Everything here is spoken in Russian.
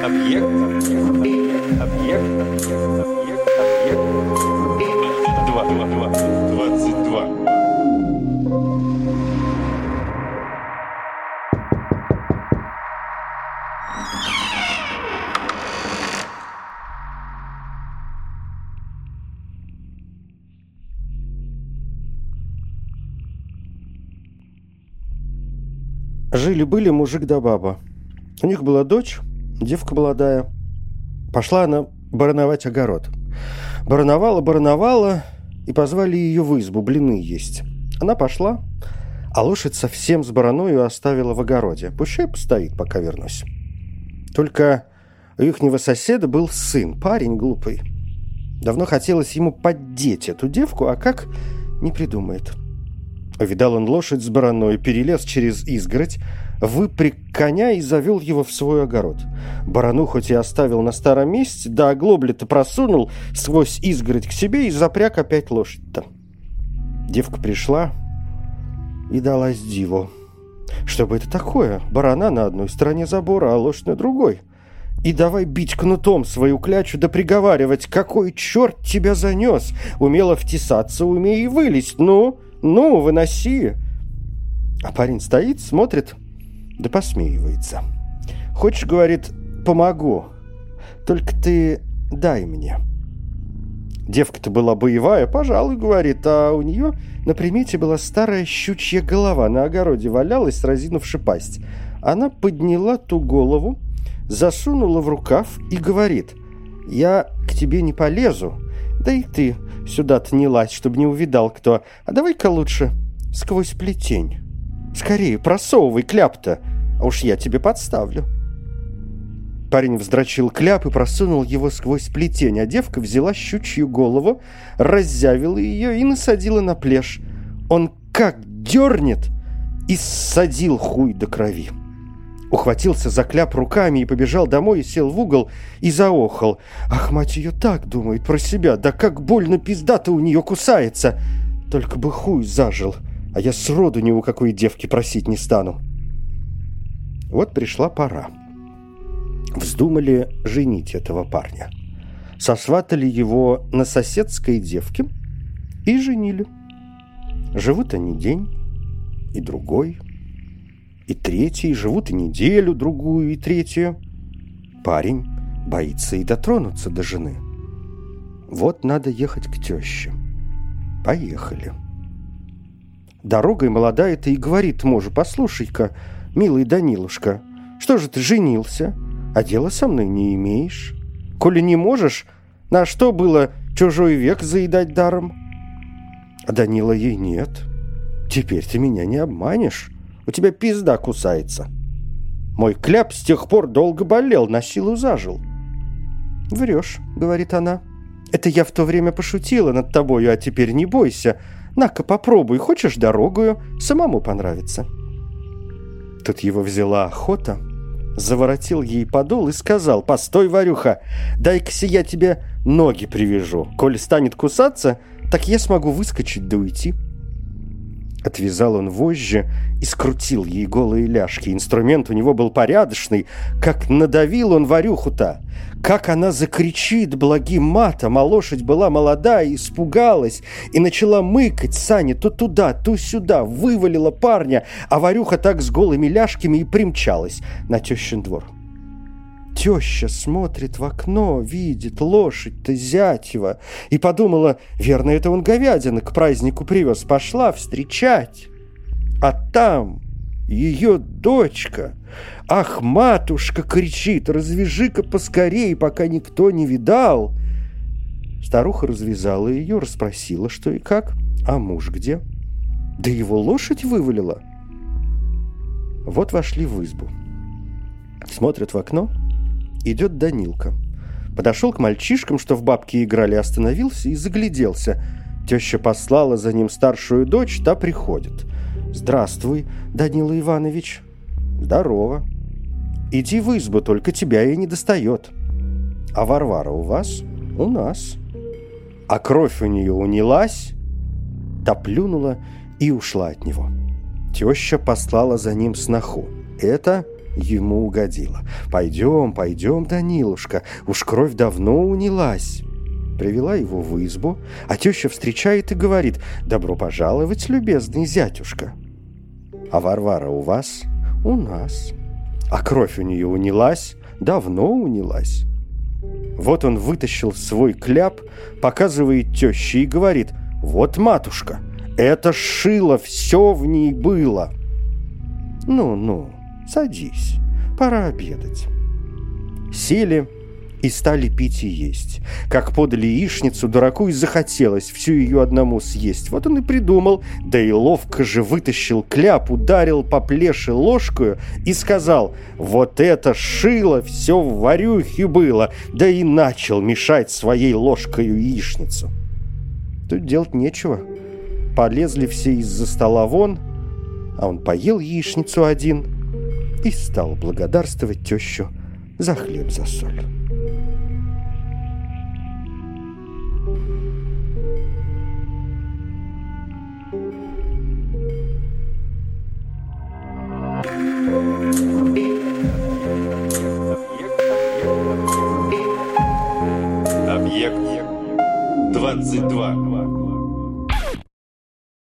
Объект. Объект. Объект. Объект. Объект. Два. Два. Два. Двадцать два. Жили-были мужик да баба. У них была дочь, девка молодая. Пошла она барановать огород. Барановала, барановала, и позвали ее в избу блины есть. Она пошла, а лошадь совсем с бараною оставила в огороде. Пущай постоит, пока вернусь. Только у ихнего соседа был сын, парень глупый. Давно хотелось ему поддеть эту девку, а как – не придумает. Видал он лошадь с бараной, перелез через изгородь, выпряг коня и завел его в свой огород. Барану хоть и оставил на старом месте, да оглобли-то просунул сквозь изгородь к себе и запряг опять лошадь-то. Девка пришла и далась диву. Что бы это такое? Барана на одной стороне забора, а лошадь на другой. И давай бить кнутом свою клячу да приговаривать, какой черт тебя занес. Умела втесаться, умей и вылезть. Ну, ну, выноси. А парень стоит, смотрит, да посмеивается. Хочешь, говорит, помогу, только ты дай мне. Девка-то была боевая, пожалуй, говорит, а у нее на примете была старая щучья голова, на огороде валялась, разинувши пасть. Она подняла ту голову, засунула в рукав и говорит, «Я к тебе не полезу, да и ты сюда-то не лазь, чтобы не увидал кто, а давай-ка лучше сквозь плетень. Скорее, просовывай кляп-то, а уж я тебе подставлю». Парень вздрочил кляп и просунул его сквозь плетень, а девка взяла щучью голову, раззявила ее и насадила на плешь. Он как дернет и ссадил хуй до крови. Ухватился за кляп руками и побежал домой и сел в угол и заохал. Ах, мать ее так думает про себя, да как больно пизда-то у нее кусается. Только бы хуй зажил, а я сроду ни у какой девки просить не стану. Вот пришла пора. Вздумали женить этого парня. Сосватали его на соседской девке и женили. Живут они день и другой, и третий, живут и неделю, другую и третью. Парень боится и дотронуться до жены. Вот надо ехать к теще. Поехали. Дорогой молодая-то и говорит мужу, послушай-ка, милый Данилушка, что же ты женился, а дела со мной не имеешь? Коли не можешь, на что было чужой век заедать даром? А Данила ей нет. Теперь ты меня не обманешь. У тебя пизда кусается. Мой кляп с тех пор долго болел, на силу зажил. Врешь, говорит она. Это я в то время пошутила над тобою, а теперь не бойся. На-ка попробуй, хочешь дорогую, самому понравится. Тут его взяла охота, заворотил ей подол и сказал, «Постой, Варюха, дай-ка я тебе ноги привяжу. Коль станет кусаться, так я смогу выскочить да уйти». Отвязал он вожжи и скрутил ей голые ляжки. Инструмент у него был порядочный. Как надавил он варюху-то! Как она закричит благим матом, а лошадь была молодая, испугалась и начала мыкать сани то туда, то сюда, вывалила парня, а варюха так с голыми ляжками и примчалась на тещин двор. Теща смотрит в окно, видит лошадь-то Зятьева и подумала, верно, это он говядины к празднику привез, пошла встречать. А там ее дочка. Ах, матушка, кричит, развяжи-ка поскорей, пока никто не видал. Старуха развязала ее, расспросила, что и как. А муж где? Да его лошадь вывалила. Вот вошли в избу. Смотрят в окно — идет Данилка. Подошел к мальчишкам, что в бабки играли, остановился и загляделся. Теща послала за ним старшую дочь, та приходит. «Здравствуй, Данила Иванович». «Здорово». «Иди в избу, только тебя и не достает». «А Варвара у вас?» «У нас». «А кровь у нее унялась?» Та плюнула и ушла от него. Теща послала за ним сноху. «Это ему угодила. «Пойдем, пойдем, Данилушка, уж кровь давно унялась». Привела его в избу, а теща встречает и говорит «Добро пожаловать, любезный зятюшка». «А Варвара у вас?» «У нас». «А кровь у нее унялась?» «Давно унялась». Вот он вытащил свой кляп, показывает теще и говорит «Вот, матушка, это шило, все в ней было». «Ну-ну, садись, пора обедать». Сели и стали пить и есть. Как подали яичницу, дураку и захотелось всю ее одному съесть. Вот он и придумал, да и ловко же вытащил кляп, ударил по плеше ложкою и сказал, вот это шило все в варюхе было, да и начал мешать своей ложкою яичницу. Тут делать нечего. Полезли все из-за стола вон, а он поел яичницу один и стал благодарствовать тещу за хлеб за соль. Объект 22.